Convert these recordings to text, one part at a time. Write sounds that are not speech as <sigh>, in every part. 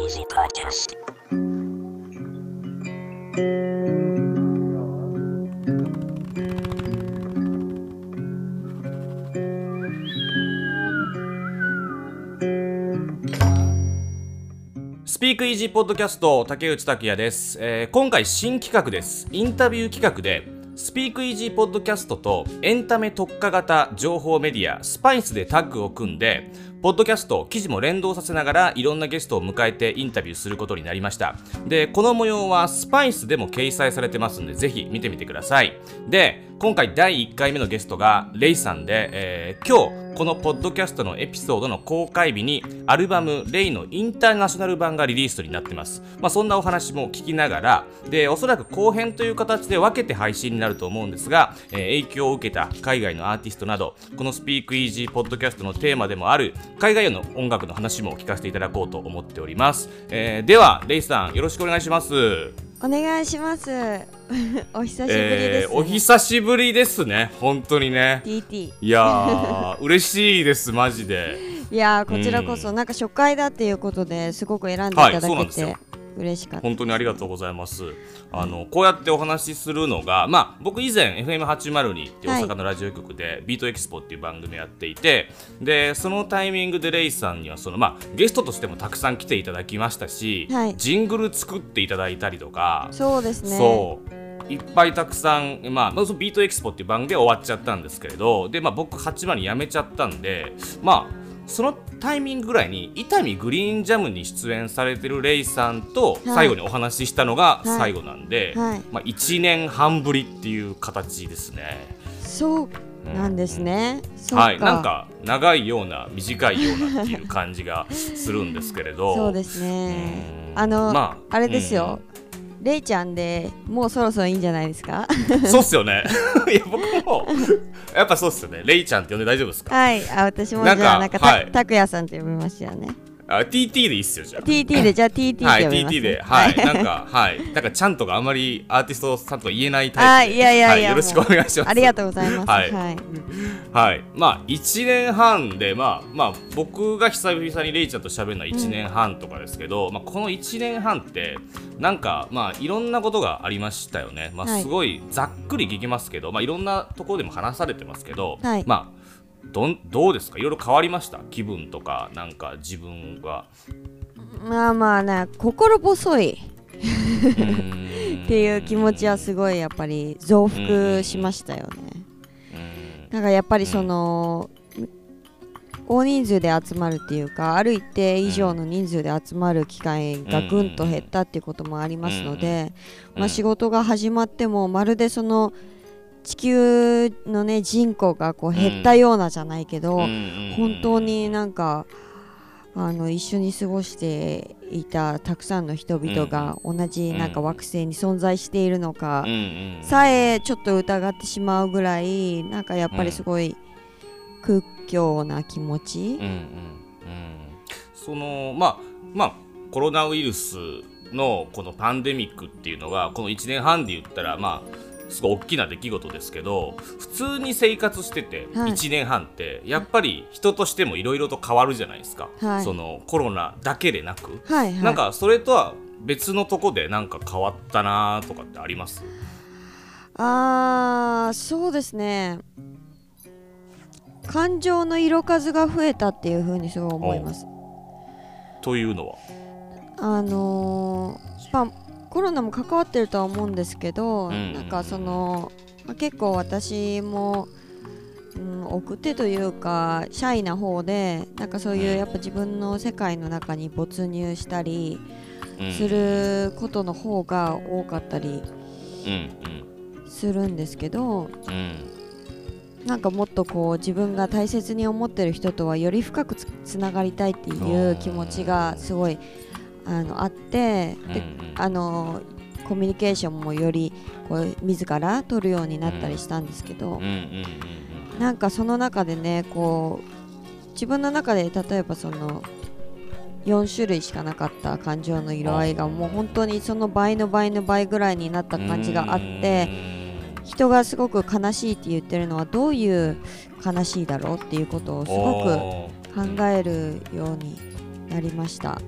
Easy Podcast. スピークイージーポッドキャスト竹内拓也です、えー今回新企画ですインタビュー企画でスピークイージーポッドキャストとエンタメ特化型情報メディアスパイスでタッグを組んでポッドキャスト記事も連動させながらいろんなゲストを迎えてインタビューすることになりました。でこの模様はスパイスでも掲載されてますんでぜひ見てみてください。で今回第1回目のゲストがレイさんで、えー今日このポッドキャストのエピソードの公開日にアルバム「レイのインターナショナル版がリリースになってます、まあ、そんなお話も聞きながらでおそらく後編という形で分けて配信になると思うんですが、えー影響を受けた海外のアーティストなどこのスピークイージーポッドキャストのテーマでもある海外への音楽の話も聞かせていただこうと思っております、えーではレイさんよろしくお願いします。お願いします。<laughs> お久しぶりです、ねえーお久しぶりですね。本当にね。TT。いやー嬉しいです <laughs> マジで。いやーこちらこそ、うん。なんか初回だっていうことですごく選んでいはいただけて。そうなんですよ嬉しかった。本当にありがとうございます。あのこうやってお話しするのが、まあ僕以前 FM802 って大阪のラジオ局で、ビートエキスポっていう番組やっていて、でそのタイミングでレイさんにはそのまあゲストとしてもたくさん来ていただきましたし、はいジングル作っていただいたりとか、そうですね。そういっぱいたくさん、まあ、ビートエキスポっていう番組で終わっちゃったんですけれどで、まあ、僕8番に辞めちゃったんでまあそのタイミングぐらいに伊丹グリーンジャムに出演されてるレイさんと最後にお話ししたのがはい。最後なんで、はい。まあ、1年半ぶりっていう形ですね。そうなんですね。そうはい、なんか長いような短いようなっていう感じがするんですけれど。<laughs> そうですね。う。ん。あの、まああれですよ。レイちゃんでもうそろそろいいんじゃないですか？そうっすよね。<laughs> いや僕もやっぱそうっすよね。レイちゃんって呼んで大丈夫ですか？はい。あ私もじなんかゃあなんかたはいたくやさんって呼びましたよね。あ TT でいいっすよじゃあ。TT でじゃあ TT ってはい TT で。はい。なんかはい。なんかちゃんとがあんまりアーティストさんとか言えないタイプで。あいやいやいやはよろしくお願いします。ありがとうございます。はい。はい。はい、まあ1年半で、まあまあ、僕が久々にレイちゃんと喋るのは1年半とかですけど、まあ、この1年半ってなんか、まあ、いろんなことがありましたよね、まあ、はい。すごいざっくり聞きますけど、まあ、いろんなところでも話されてますけど、はい。まあどんどうですか？いろいろ変わりました？気分とかなんか自分が。まあまあね心細い。<laughs> っていう気持ちはすごいやっぱり増幅しましたよね。うんだからやっぱりその、大人数で集まるっていうかある一定以上の人数で集まる機会がぐんと減ったっていうこともありますので、まあ、仕事が始まってもまるでその地球のね人口がこう減ったようなじゃないけど、うん本当になんかあの一緒に過ごしていたたくさんの人々が同じなんか惑星に存在しているのかさえちょっと疑ってしまうぐらいなんかやっぱりすごい屈強な気持ち。うんうんうん。そのまあまあコロナウイルスのこのパンデミックっていうのがこの1年半で言ったらまあすごい大きな出来事ですけど普通に生活しててはい。1年半ってやっぱり人としてもいろいろと変わるじゃないですか、はい。そのコロナだけでなく、はいはい。なんかそれとは別のとこでなんか変わったなとかってあります？あーそうですね。感情の色数が増えたっていうふうにすごい思います。というのは？あのーまあコロナも関わってるとは思うんですけど、うん。うんうんなんかその、まあ、結構私も、うん、奥手というかシャイな方でなんかそういうやっぱ自分の世界の中に没入したりうん。することの方が多かったりうんするんですけどうんうん。なんかもっとこう自分が大切に思ってる人とはより深くつつながりたいっていう気持ちがすごいあのあってでうんうん。あのコミュニケーションもよりこう自ら取るようになったりしたんですけど、なんかその中でねこう自分の中で例えばその4種類しかなかった感情の色合いがもう本当にその倍の倍の倍ぐらいになった感じがあって人がすごく悲しいって言ってるのはどういう悲しいだろうっていうことをすごく考えるようになりました。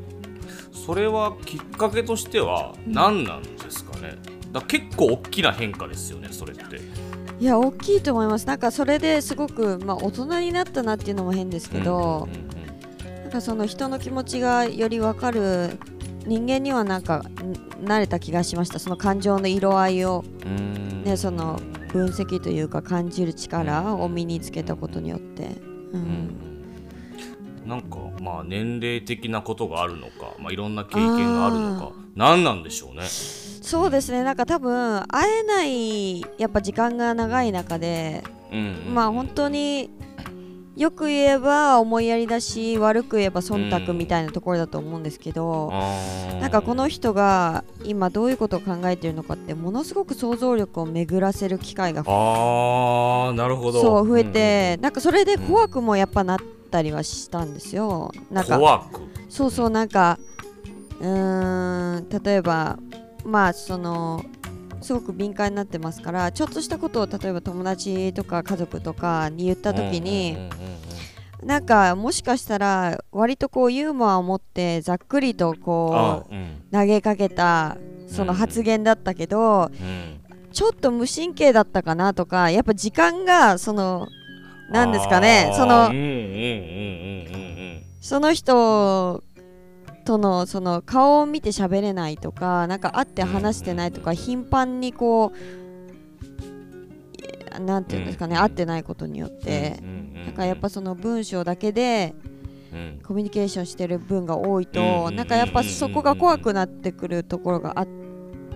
それはきっかけとしては何なんですかね、だ結構大きな変化ですよねそれって。いや大きいと思います。なんかそれですごく、まあ、大人になったなっていうのも変ですけど、なんかその人の気持ちがより分かる人間にはなんかん慣れた気がしました。その感情の色合いを、うん。ね、その分析というか感じる力を身につけたことによって、ううんんなんかまあ年齢的なことがあるのか、まあ、いろんな経験があるのか何なんでしょうね。そうですね。なんか多分会えないやっぱ時間が長い中でうんまあ本当によく言えば思いやりだし悪く言えば忖度みたいなところだと思うんですけど、なんかこの人が今どういうことを考えているのかってものすごく想像力を巡らせる機会があーなるほど。そう増えて、なんかそれで怖くもやっぱなったりはしたんですよ。なんかそうそうなんかうーん例えばまあそのすごく敏感になってますからちょっとしたことを例えば友達とか家族とかに言った時に、なんかもしかしたら割とこうユーモアを持ってざっくりとこあう投げかけたその発言だったけど、うん。ちょっと無神経だったかなとかやっぱ時間がそのなんですかね。そのあーうんうんうんうんうん。その人とのその顔を見て喋れないとかなんか会って話してないとか頻繁にこうなんていうんですかねうん。会ってないことによって。うんうんうんなん。かやっぱその文章だけでうん。コミュニケーションしてる分が多いうんとなんかやっぱそこが怖くなってくるところがあっ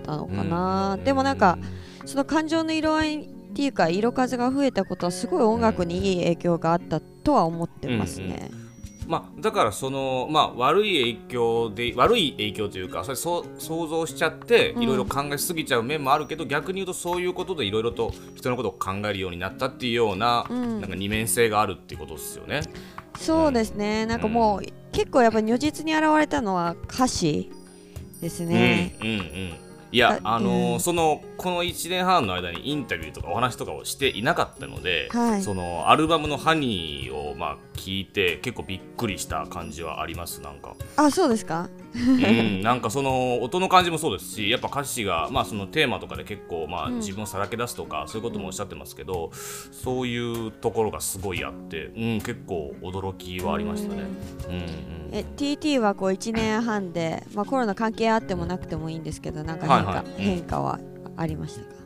たのかな。でもなんかその感情の色合いっていうか色数が増えたことはすごい音楽にいい影響があったとは思ってますね。まあ、だからその、まあ、悪い影響で悪い影響というかそれそう想像しちゃってうん。いろいろ考えすぎちゃう面もあるけど、逆に言うとそういうことでいろいろと人のことを考えるようになったっていうような,、うん。なんか二面性があるっていうことですよね。そうですね。なんかもう結構やっぱ如実に現れたのは歌詞ですね。うんうんうんいやああのーうん。そのこの1年半の間にインタビューとかお話とかをしていなかったので、はい。そのアルバムの「ハニーをまあ聞いて結構びっくりした感じはありますなんか。あそうですか？うん、なんかその音の感じもそうですしやっぱ歌詞が、まあ、そのテーマとかで結構、まあ、うん。自分をさらけ出すとか、そういうこともおっしゃってますけどそういうところがすごいあって、うん、結構驚きはありましたね。うん。うんえ TT はこう1年半で、まあ、コロナ関係あってもなくてもいいんですけどなんか変化,、はいはい。うん。変化はありましたか？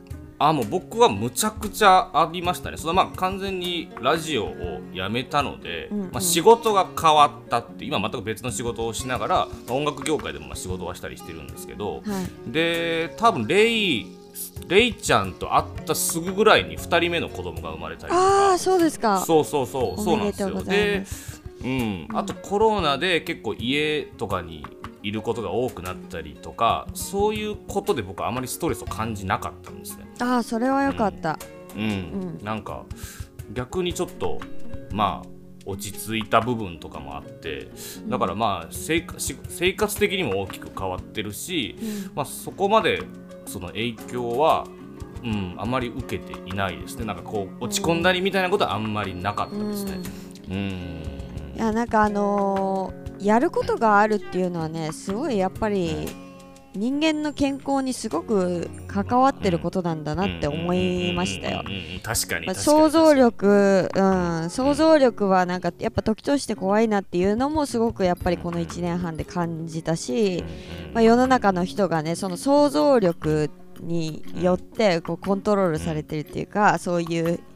あもう僕はむちゃくちゃありましたね。そのまあ完全にラジオをやめたので、うんうん。まあ、仕事が変わったって今全く別の仕事をしながら、まあ音楽業界でもまあ仕事はしたりしてるんですけど、はい。で多分レイレイちゃんと会ったすぐぐらいに2人目の子供が生まれたりとあか。あそうですか。そうそうそうそうなんですよ。でうん、あとコロナで結構家とかにいることが多くなったりとかそういうことで僕はあまりストレスを感じなかったんですね。ああそれはよかった、うん、うん。なんか逆にちょっとまあ落ち着いた部分とかもあってだからまあ生活的にも大きく変わってるし、うん。まあ、そこまでその影響は、うん、あまり受けていないですね。なんかこう落ち込んだりみたいなことはあんまりなかったですね。うん。いやなんかあのーやることがあるっていうのはねすごいやっぱり人間の健康にすごく関わってることなんだなって思いましたよ。確かに想像力、うん、想像力はなんかやっぱ時として怖いなっていうのもすごくやっぱりこの1年半で感じたし、まあ、世の中の人がねその想像力によってこうコントロールされてるっていうかそういうあ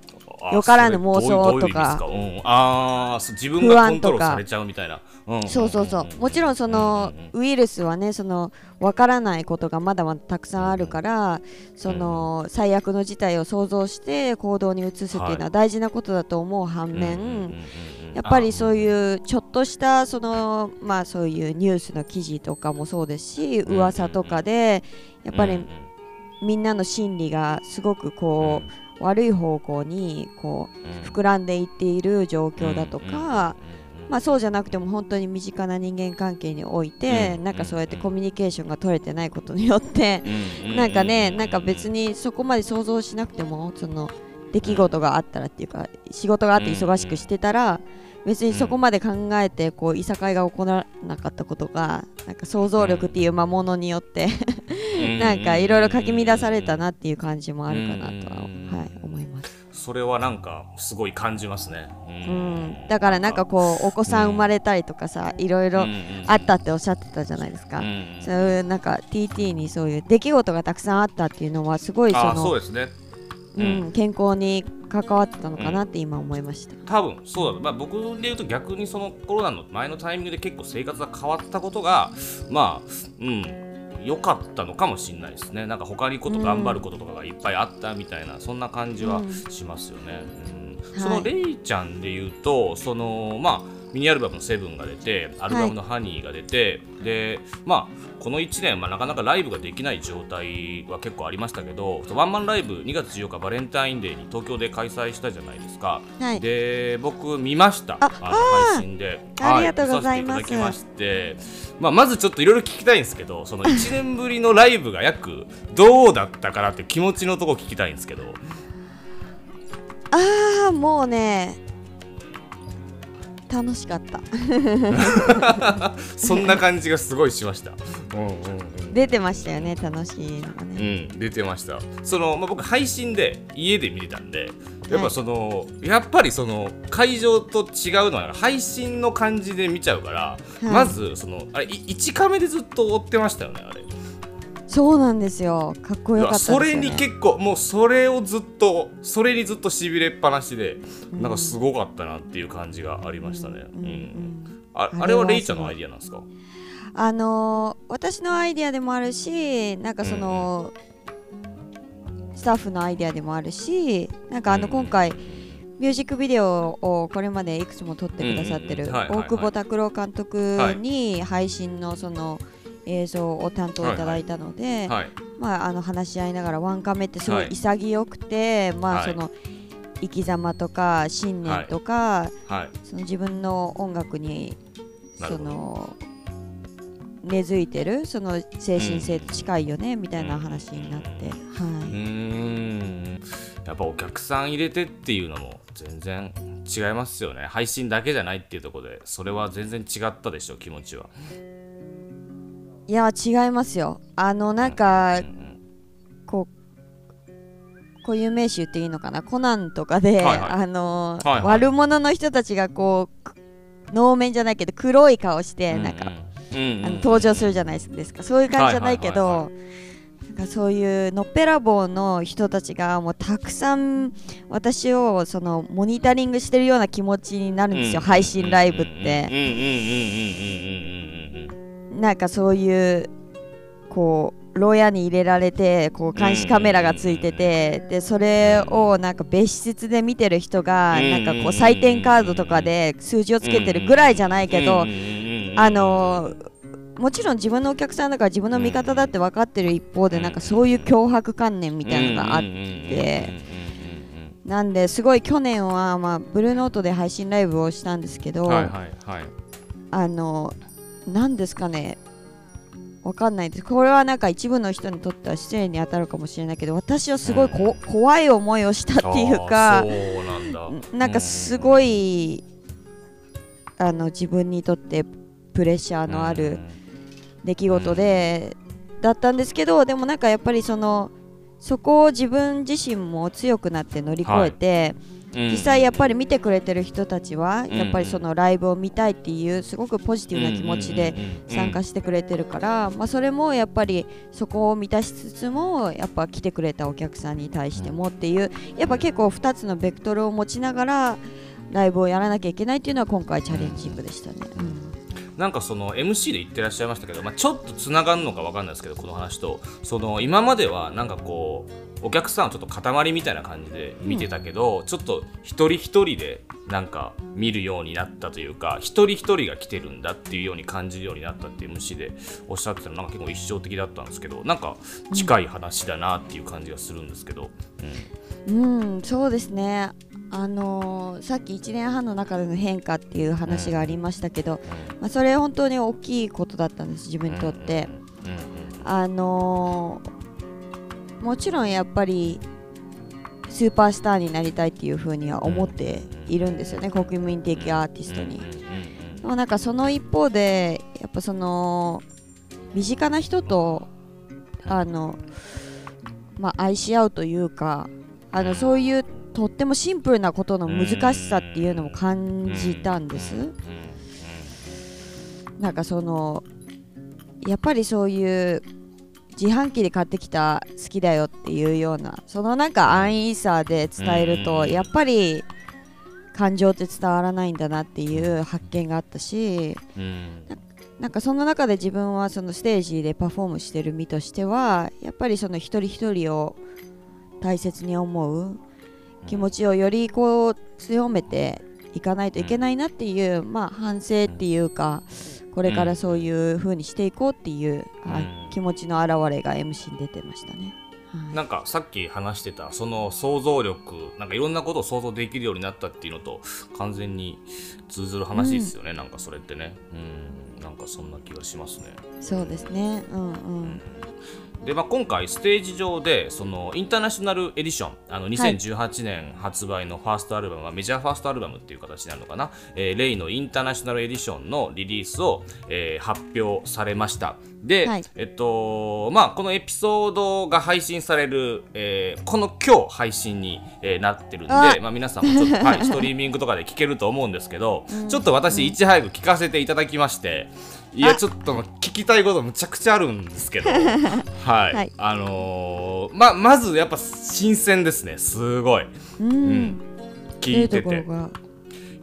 よからぬ妄想どういうどういう意味ですか？うん、ああそう自分がコントロールされちゃうみたいな、うん。そうそうそうもちろんそのウイルスはねその分からないことがまだまだたくさんあるからその最悪の事態を想像して行動に移すっていうのは大事なことだと思う反面やっぱりそういうちょっとしたそのまあそういうニュースの記事とかもそうですし噂とかでやっぱりみんなの心理がすごくこう悪い方向にこう膨らんでいっている状況だとか、まあ、そうじゃなくても本当に身近な人間関係において、うん。なんかそうやってコミュニケーションが取れてないことによって、なんかね、なんか別にそこまで想像しなくてもその出来事があったらっていうか仕事があって忙しくしてたら、別にそこまで考えてこういさかいが行わなかったことがなんか想像力っていう魔物によって <laughs> なんかいろいろかき乱されたなっていう感じもあるかなとは、はい、思います。それはなんかすごい感じますね。ううん、だからなんかこうお子さん生まれたりとかさいろいろあったっておっしゃってたじゃないですか、そういうなんか TT にそういう出来事がたくさんあったっていうのはすごいそあのそうですね。うん、健康に関わってたのかなって今思いました、多分そうだ、まあ、僕で言うと逆にそのコロナの前のタイミングで結構生活が変わったことがまあうん良かったのかもしれないですね。なんか他にこと頑張ることとかがいっぱいあったみたいな、そんな感じはしますよね、うん。そのレイちゃんで言うとそのまあミニアルバムの「セブンが出てアルバムの「ハニーが出て、でまあこの1年、まあ、なかなかライブができない状態は結構ありましたけどワンマンライブ2月14日バレンタインデーに東京で開催したじゃないですか、はい。で僕見ましたああの配信で。ありがとうございます。は見させていただきまして、まあ、まずちょっといろいろ聞きたいんですけどその1年ぶりのライブが約どうだったかなって気持ちのとこ聞きたいんですけど。ああもうね楽しかった。<laughs> そんな感じがすごいしました。うんうんうん。出てましたよね楽しいのがね、うん、出てました。その、まあ、僕配信で家で見てたんでやっぱその、やっぱりその会場と違うのは配信の感じで見ちゃうから、い。まずそのあれい1カメでずっと追ってましたよねあれそうなんですよ。かっこよかったですよ、ね、それに結構もうそれをずっとそれにずっとしびれっぱなしで、なんかすごかったなっていう感じがありましたね、うんうんうん。ああれはレイちゃんのアイディアなんですか？あのー私のアイデアでもあるしなんかその、スタッフのアイデアでもあるしなんかあのうん今回、ミュージックビデオをこれまでいくつも撮ってくださってるうんうん。はいはいはい。大久保拓郎監督に配信のその映像を担当いただいたので、はい。まあ、あの話し合いながらワンカメってすごはい。い潔くて、まはい。あその生き様とか信念とか、はい。その自分の音楽にその根付いてるその精神性と近いよね、みたいな話になって、うはーん。やっぱお客さん入れてっていうのも全然違いますよね。配信だけじゃないっていうところでそれは全然違ったでしょ気持ちは。い、いや違いますよ。あのなんかうんこう固有名詞言っていいのかな？コナンとかで、はいはい。あのーはいはい。悪者の人たちがこうく能面じゃないけど黒い顔してなんか、うんうんうんあの登場するじゃないですか。そういう感じじゃないけはいはい。どなんかそういうのっぺらぼうの人たちがもうたくさん私をそのモニタリングしてるような気持ちになるんですよ、配信ライブって。なんかそういうこう牢屋に入れられてこう監視カメラがついててでそれをなんか別室で見てる人がなんかこう採点カードとかで数字をつけてるぐらいじゃないけどあのもちろん自分のお客さんだから自分の味方だって分かってる一方でなんかそういう脅迫観念みたいなのがあってなんですごい去年はまあブルーノートで配信ライブをしたんですけどはいはいはい。あの何ですかね？わかんないです。これはなんか一部の人にとっては失礼に当たるかもしれないけど私はすごいこ、怖い思いをしたっていうかなんだ。なんかすごいあの自分にとってプレッシャーのある出来事でだったんですけどでもなんかやっぱりそのそこを自分自身も強くなって乗り越えて、実際やっぱり見てくれてる人たちはやっぱりそのライブを見たいっていうすごくポジティブな気持ちで参加してくれてるから、まあ、それもやっぱりそこを満たしつつもやっぱ来てくれたお客さんに対してもっていうやっぱ結構2つのベクトルを持ちながらライブをやらなきゃいけないっていうのは今回チャレンジングでしたね。うんなんかその MC で言ってらっしゃいましたけど、まあ、ちょっとつながるのかわかんないですけどこの話とその今まではなんかこうお客さんはちょっと塊みたいな感じで見てたけど、ちょっと一人一人でなんか見るようになったというか一人一人が来てるんだっていうように感じるようになったっていう MC でおっしゃってたのなんか結構一生的だったんですけどなんか近い話だなっていう感じがするんですけど、うん、そうですね。あのーさっき1年半の中での変化っていう話がありましたけど、まあ、それ本当に大きいことだったんです自分にとって。あのーもちろんやっぱりスーパースターになりたいっていうふうには思っているんですよね国民的アーティストに。でもなんかその一方でやっぱその身近な人とあの、まあ、愛し合うというかあのそういうとってもシンプルなことの難しさっていうのも感じたんです。なんかそのやっぱりそういう自販機で買ってきた好きだよっていうようなそのなんか安易さで伝えるとやっぱり感情って伝わらないんだなっていう発見があったしなんかその中で自分はそのステージでパフォームしてる身としてはやっぱりその一人一人を大切に思う気持ちをよりこう強めていかないといけないなっていう、まあ、反省っていうかこれからそういう風にしていこうっていう、気持ちの表れが MC に出てましたね。はい、なんかさっき話してたその想像力なんかいろんなことを想像できるようになったっていうのと完全に通ずる話ですよね、うん、なんかそれってね。うんなんかそんな気がしますね。そうですね。うんうん、うん。で、まあ、今回ステージ上でそのインターナショナルエディションあの2018年発売のファーストアルバムがメジャーファーストアルバムっていう形になるのかな、えー、レイのインターナショナルエディションのリリースを、えー、発表されました。で、はい、えっとまあこのエピソードが配信される、えー、この今日配信に、えー、なってるんでまあ、皆さんもちょっと、はい、ストリーミングとかで聞けると思うんですけど、<laughs> うん、ちょっと私いち早く聞かせていただきまして、いやちょっと聞きたいことむちゃくちゃあるんですけど。<laughs> はい、はい、あのー、ままずやっぱ新鮮ですねすごい、うん、うん、聞いてて。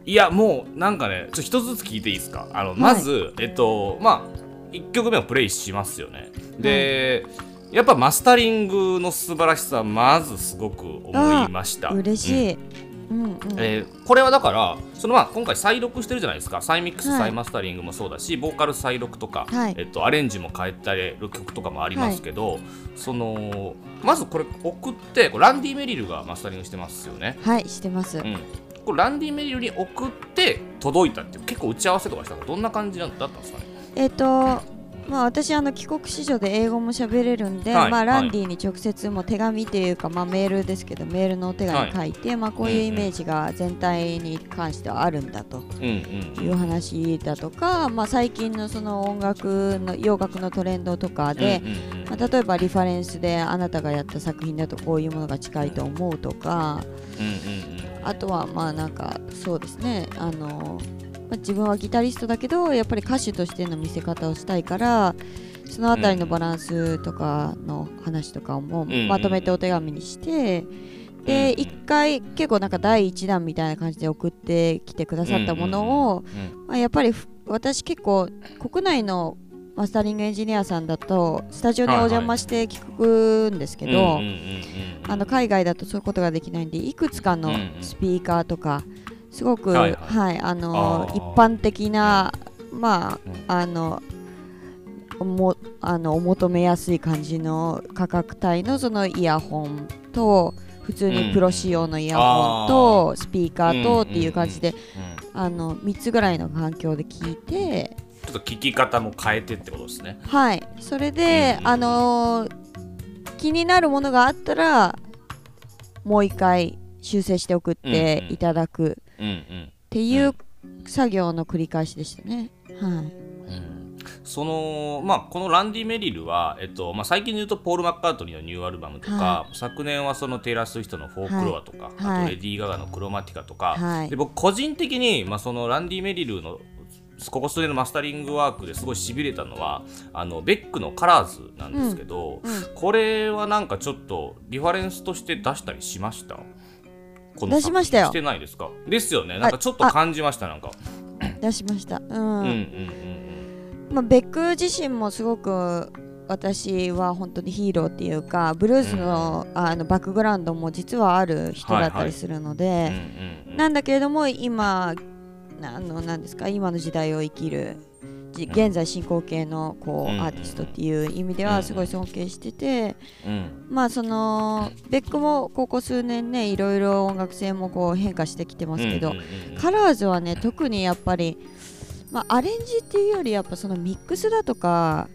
いやもうなんかねちょ一つずつ聞いていいですか？あの、まずえっとまあ1曲目をプレイしますよね。で、やっぱマスタリングの素晴らしさまずすごく思いました。嬉しい、うんうんうん、えー、これはだからそのまあ今回再録してるじゃないですか。サイミックス、はい、再マスタリングもそうだしボーカル再録とか、はい、えっと、アレンジも変えたりる曲とかもありますけど、はい、そのまずこれ送ってランディ・メリルがマスタリングしてますよね。はいしてます、うん、これランディ・メリルに送って届いたって結構打ち合わせとかしたらどんな感じだったんですかね？えっ、ー、とまあ、私あの帰国子女で英語も喋れるんで、はい、まあ、ランディに直接も手紙というか、まあ、メールですけどメールのお手紙書いて、はい、まあ、こういうイメージが全体に関してはあるんだと。いう話だとか、まあ、最近のその音楽の洋楽のトレンドとかで、まあ、例えばリファレンスであなたがやった作品だとこういうものが近いと思うとか、あとはまあなんかそうですねあのまあ、自分はギタリストだけどやっぱり歌手としての見せ方をしたいからその辺りのバランスとかの話とかもまとめてお手紙にして、で1回結構なんか第1弾みたいな感じで送ってきてくださったものを、まあ、やっぱり私結構国内のマスタリングエンジニアさんだとスタジオにお邪魔して聞くんですけど海外だとそういうことができないんでいくつかのスピーカーとか、すごく、はい、はい、あの一般的な、まあ、あの、もあのお求めやすい感じの価格帯のそのイヤホンと普通にプロ仕様のイヤホンとスピーカーとっていう感じで、あの3つぐらいの環境で聞いてちょっと聞き方も変えてってことですね。はい。それで、あのー、気になるものがあったらもう一回修正して送っていただくっていう作業の繰り返しでしたね。はい、そのまあ、このランディ・メリルは、えっとまあ、最近で言うとポール・マッカートニーのニューアルバムとか、はい、昨年はそのテイラー・スウィフトの「フォークロア」とか、はい、あとレディー・ガガの「クロマティカ」とか、で僕個人的に、まあ、そのランディ・メリルのここ数年のマスタリングワークですごいしびれたのはあのベックのカラーズなんですけど、うん。うん、これはなんかちょっとリファレンスとして出したりしました？出しましたよ。してないですか？ですよね。なんかちょっと感じましたなんか。出しました。うん。うんうんうんまあベック自身もすごく私は本当にヒーローっていうかブルースの,、あのバックグラウンドも実はある人だったりするので、なんだけれども今あのなんですか今の時代を生きる現在進行形のこう、アーティストっていう意味ではすごい尊敬してて、まあそのベックもここ数年ねいろいろ音楽性もこう変化してきてますけど、カラーズはね特にやっぱりまあ、アレンジっていうよりやっぱそのミックスだとか、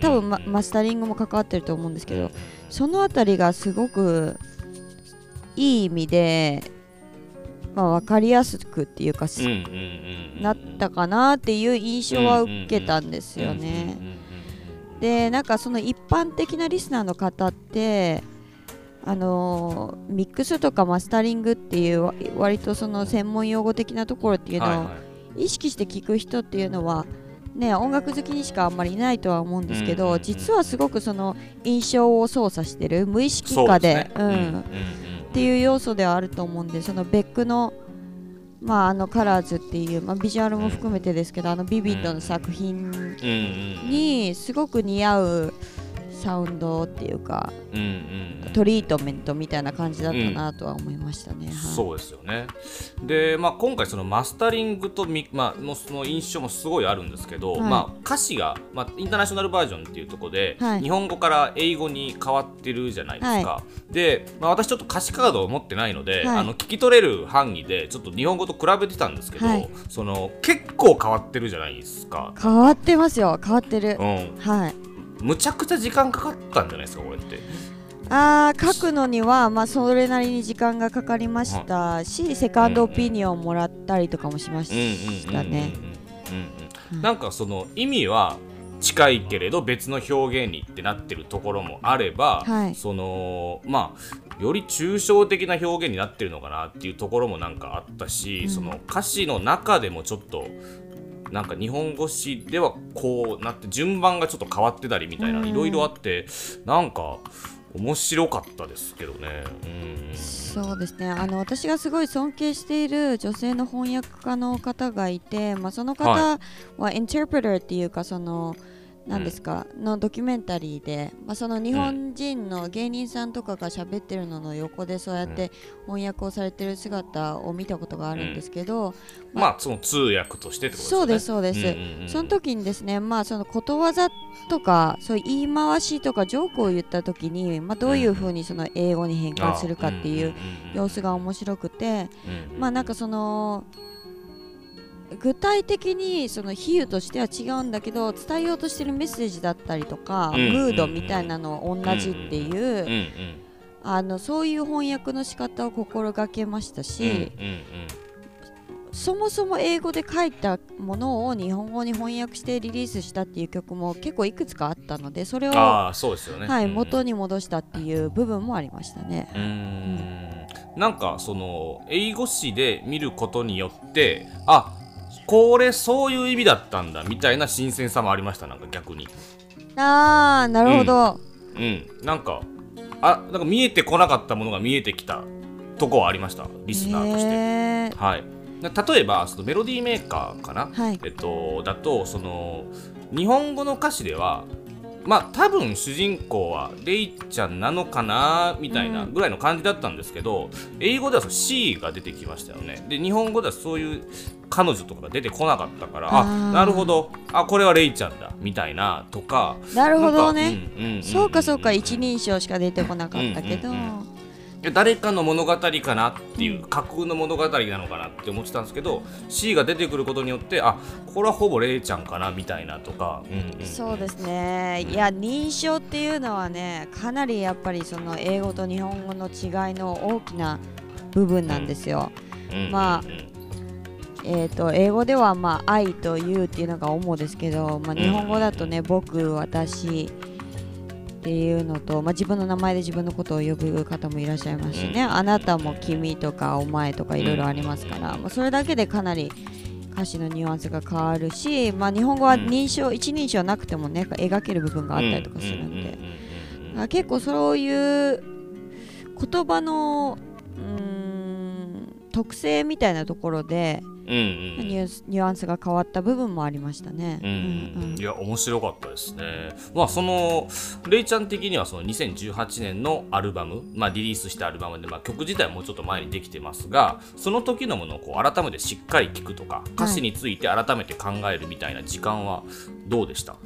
多分ママスタリングも関わってると思うんですけどその辺りがすごくいい意味で、まあ、分かりやすくっていうか、なったかなっていう印象は受けたんですよね。でなんかその一般的なリスナーの方ってあのーミックスとかマスタリングっていうわ割とその専門用語的なところっていうのを意識して聞く人っていうのはね音楽好きにしかあんまりいないとは思うんですけど、実はすごくその印象を操作してる無意識そう下でうんっていう要素ではあると思うんでそのベックのまああのカラーズっていう、まあ、ビジュアルも含めてですけど、あのビビッドの作品にすごく似合うサウンドっていうかうんうんうん。トリートメントみたいな感じだったなとは思いましたね。はい。そうですよね。で、まあ、今回そのマスタリングとミ、まあ、のその印象もすごいあるんですけど、はい。まあ、歌詞が、まあ、インターナショナルバージョンっていうところで、はい。日本語から英語に変わってるじゃないですか、で、まあ、私ちょっと歌詞カードを持ってないので、はい。あの聞き取れる範囲でちょっと日本語と比べてたんですけど、はい。その結構変わってるじゃないですか。変わってますよ変わってる。う。ん、はいむちゃくちゃ時間かかったんじゃないですかこれって。あー書くのには、まあ、それなりに時間がかかりましたし、セカンドオピニオンもらったりとかもしましたね。うんなんかその意味は近いけれど別の表現にってなってるところもあれば、はいそのまあより抽象的な表現になってるのかなっていうところもなんかあったし、うんその歌詞の中でもちょっとなんか日本語詞ではこうなって順番がちょっと変わってたりみたいなうん。いろいろあってなんか面白かったですけどね。うん。そうですね。あの私がすごい尊敬している女性の翻訳家の方がいて、まあ、その方ははインタープレーっていうかその何ですか、のドキュメンタリーで、まあ、その日本人の芸人さんとかが喋ってるのの横でそうやって翻訳をされてる姿を見たことがあるんですけど、まあその通訳としてってことですよね。そうですそうです、んうんうん。その時にですね、まあ、そのことわざとかそういう言い回しとかジョークを言った時に、まあ、どういうふうにその英語に変換するかっていう様子が面白くて、まあなんかその具体的にその比喩としては違うんだけど伝えようとしてるメッセージだったりとか、うんムードみたいなのは同じっていう、あのそういう翻訳の仕方を心がけましたし、そもそも英語で書いたものを日本語に翻訳してリリースしたっていう曲も結構いくつかあったのでそれを、ああそうですよね。はい、うん。元に戻したっていう部分もありましたね。うーん。なんかその英語詞で見ることによってあこれそういう意味だったんだみたいな新鮮さもありましたなんか逆に。あーなるほど、うん。なんかあなんか見えてこなかったものが見えてきたとこはありました。リスナーとして。はい、例えばそのメロディーメーカーかな、はい。えっと、だとその日本語の歌詞ではまあ多分主人公はレイちゃんなのかなみたいなうん。ぐらいの感じだったんですけど、英語ではその C が出てきましたよね。で日本語ではそういう彼女とかが出てこなかったからあなるほど。あこれはレイちゃんだみたいなとかなるほどね。そうかそうか。一人称しか出てこなかったけど、うんうんで誰かの物語かなっていう架空の物語なのかなって思ってたんですけど C が出てくることによってあこれはほぼレイちゃんかなみたいなとか、うんうんそうですね。いや認証っていうのはねかなりやっぱりその英語と日本語の違いの大きな部分なんですよ。うん。まあうんえー、と英語ではまあ愛と you っていうのが主ですけど、まあ、日本語だとね僕私っていうのと、まあ、自分の名前で自分のことを呼ぶ方もいらっしゃいますしね、うん。あなたも君とかお前とかいろいろありますから、まあ、それだけでかなり歌詞のニュアンスが変わるし、まあ、日本語は認証、一人称なくてもね描ける部分があったりとかするんで、うんあ結構そういう言葉のうーん特性みたいなところでうんうんうんニュースニュアンスが変わった部分もありましたね。うんうんうん。いや面白かったですね。まあそのレイちゃん的にはその2018年のアルバム、まあ、リリースしたアルバムで、まあ、曲自体はもうちょっと前にできてますがその時のものをこう改めてしっかり聞くとか歌詞について改めて考えるみたいな時間はどうでした、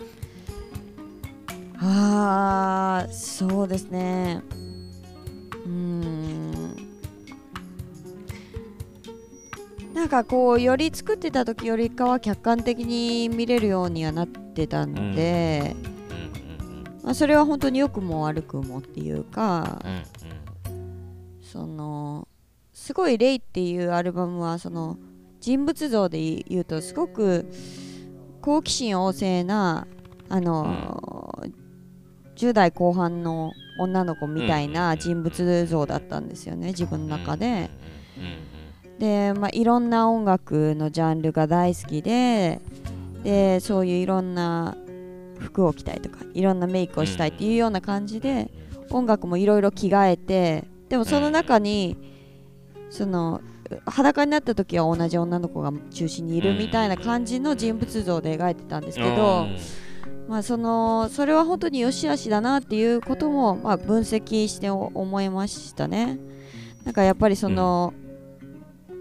あーそうですね。うーんなんかこうより作ってた時よりかは客観的に見れるようにはなってたので、うん。うんうんまあ、それは本当に良くも悪くもっていうかうんそのすごい「レイ」っていうアルバムはその人物像で言うとすごく好奇心旺盛なあの、10代後半の女の子みたいな人物像だったん。ですよね自分の中で。で、まあ、いろんな音楽のジャンルが大好きででそういういろんな服を着たいとかいろんなメイクをしたいっていうような感じで音楽もいろいろ着替えてでもその中にその裸になった時は同じ女の子が中心にいるみたいな感じの人物像で描いてたんですけど、まあ、そのそれは本当に良し悪しだなっていうことも、まあ、分析して思いましたね。なんかやっぱりその、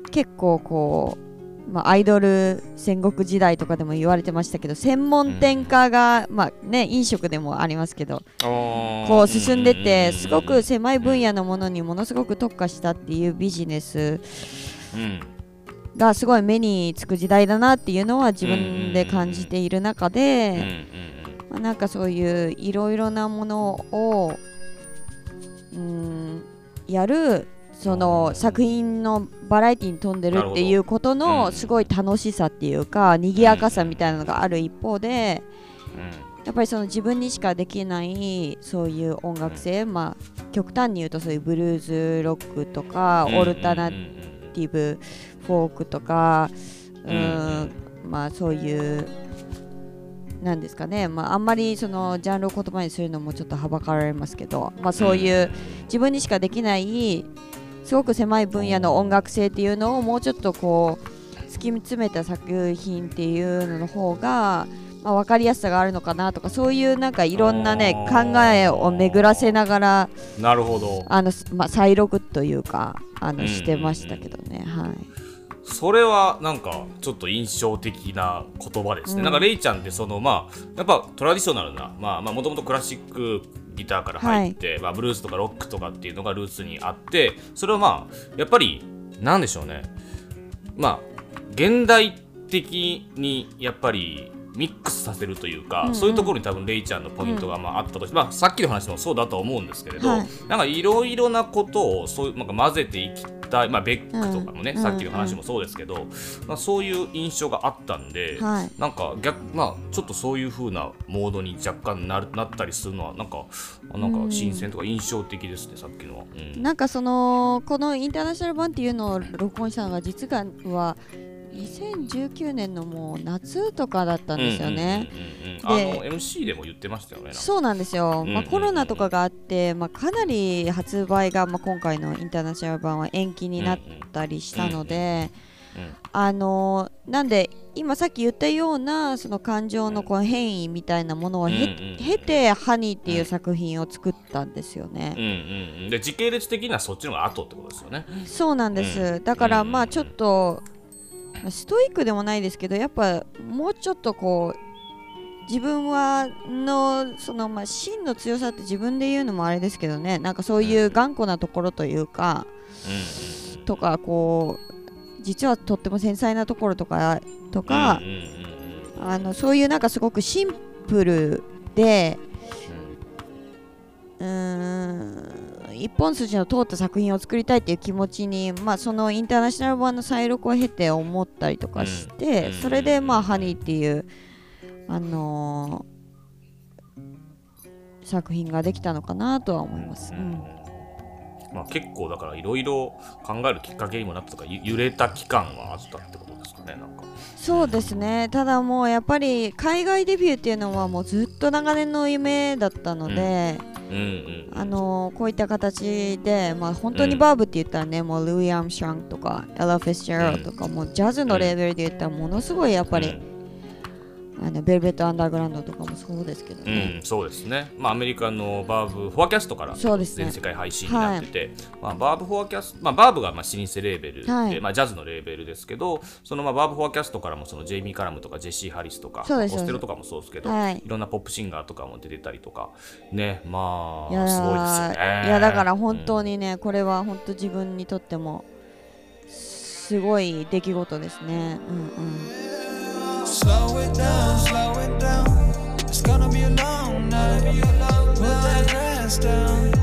結構こうまあ、アイドル戦国時代とかでも言われてましたけど専門店化が、まあね、飲食でもありますけどこう進んでてすごく狭い分野のものにものすごく特化したっていうビジネスがすごい目につく時代だなっていうのは自分で感じている中で、まあ、なんかそういういろいろなものをうんやるその作品のバラエティに富んでるっていうことのすごい楽しさっていうか賑やかさみたいなのがある一方で、やっぱりその自分にしかできないそういう音楽性、まあ極端に言うとそういうブルーズロックとかオルタナティブフォークとかうんまあそういうなんですかね、まあ、あんまりそのジャンルを言葉にするのもちょっとはばかられますけど、まあ、そういう自分にしかできないすごく狭い分野の音楽性っていうのをもうちょっとこう突き詰めた作品っていうのの方が、まあ、分かりやすさがあるのかなとかそういうなんかいろんなね考えを巡らせながらなるほど。あの、まあ、再録というかあのしてましたけどね、はい。それはなんかちょっと印象的な言葉ですね、うん、なんかレイちゃんってそのまあやっぱトラディショナルなまあもともとクラシックギターから入って、はい、まあ、ブルースとかロックとかっていうのがルーツにあってそれはまあやっぱりなんでしょうね。まあ現代的にやっぱりミックスさせるというか、うんうん、そういうところに多分レイちゃんのポイントがまああったとして、うん、まあ、さっきの話もそうだと思うんですけれど、はい、なんかいろいろなことをそういうなんか混ぜていきたい、まあ、ベックとかもね、うん、さっきの話もそうですけど、まあ、そういう印象があったんで、はい、なんか逆、まあ、ちょっとそういうふうなモードに若干ななったりするのはなんかなんか新鮮とか印象的ですね、さっきのは、うん、なんかそのこのインターナショナル版っていうのを録音したのが実は2019年のもう夏とかだったんですよね。で MC でも言ってましたよね。そうなんですよ、まあ、コロナとかがあって、まあ、かなり発売が、まあ、今回のインターナショナル版は延期になったりしたので。あのなんで今さっき言ったようなその感情のこの変異みたいなものを経て「ハニー」っていう作品を作ったんですよね。うんうん、で時系列的にはそっちのが後ってことですよね。そうなんです、だからまあちょっとストイックでもないですけどやっぱもうちょっとこう自分はのそのまあ芯の強さって自分で言うのもあれですけどね。なんかそういう頑固なところというか、うん、とかこう実はとっても繊細なところとかとか、うん、あのそういうなんかすごくシンプルでうーん一本筋の通った作品を作りたいっていう気持ちに、まあ、そのインターナショナル版の再録を経て思ったりとかして、うん、それで、まあ、ハニーっていう、あのー、作品ができたのかなとは思います。うんまあ、結構だからいろいろ考えるきっかけにもなったとか揺れた期間はあったってことですかねなんか。そうですね。ただもうやっぱり海外デビューっていうのはもうずっと長年の夢だったので、うんあのこういった形で、まあ、本当にバーブって言ったらね、もうルイ・アームストロングとかエラ・フィッツジェラルドとか、もうジャズのレーベルで言ったらものすごいやっぱり、あのベルベット・アンダーグラウンドとかもそうですけどね、うん、そうですね、まあ、アメリカの Verve Forecast から全世界配信になってて、ねはい、まあ、バーブ・フォアキャスト、まあ、バーブがまあ老舗レーベルで、はい、まあ、ジャズのレーベルですけどそのまあ Verve Forecast からもそのジェイミー・カラムとかジェシー・ハリスとかコステロとかもそうですけど、はい、いろんなポップシンガーとかも出てたりとかねまあすごいですよね。いやだから本当にね、うん、これは本当自分にとってもすごい出来事ですね。うんうん slow it down, slow it down. It's gonna be a long night. Put that glass down.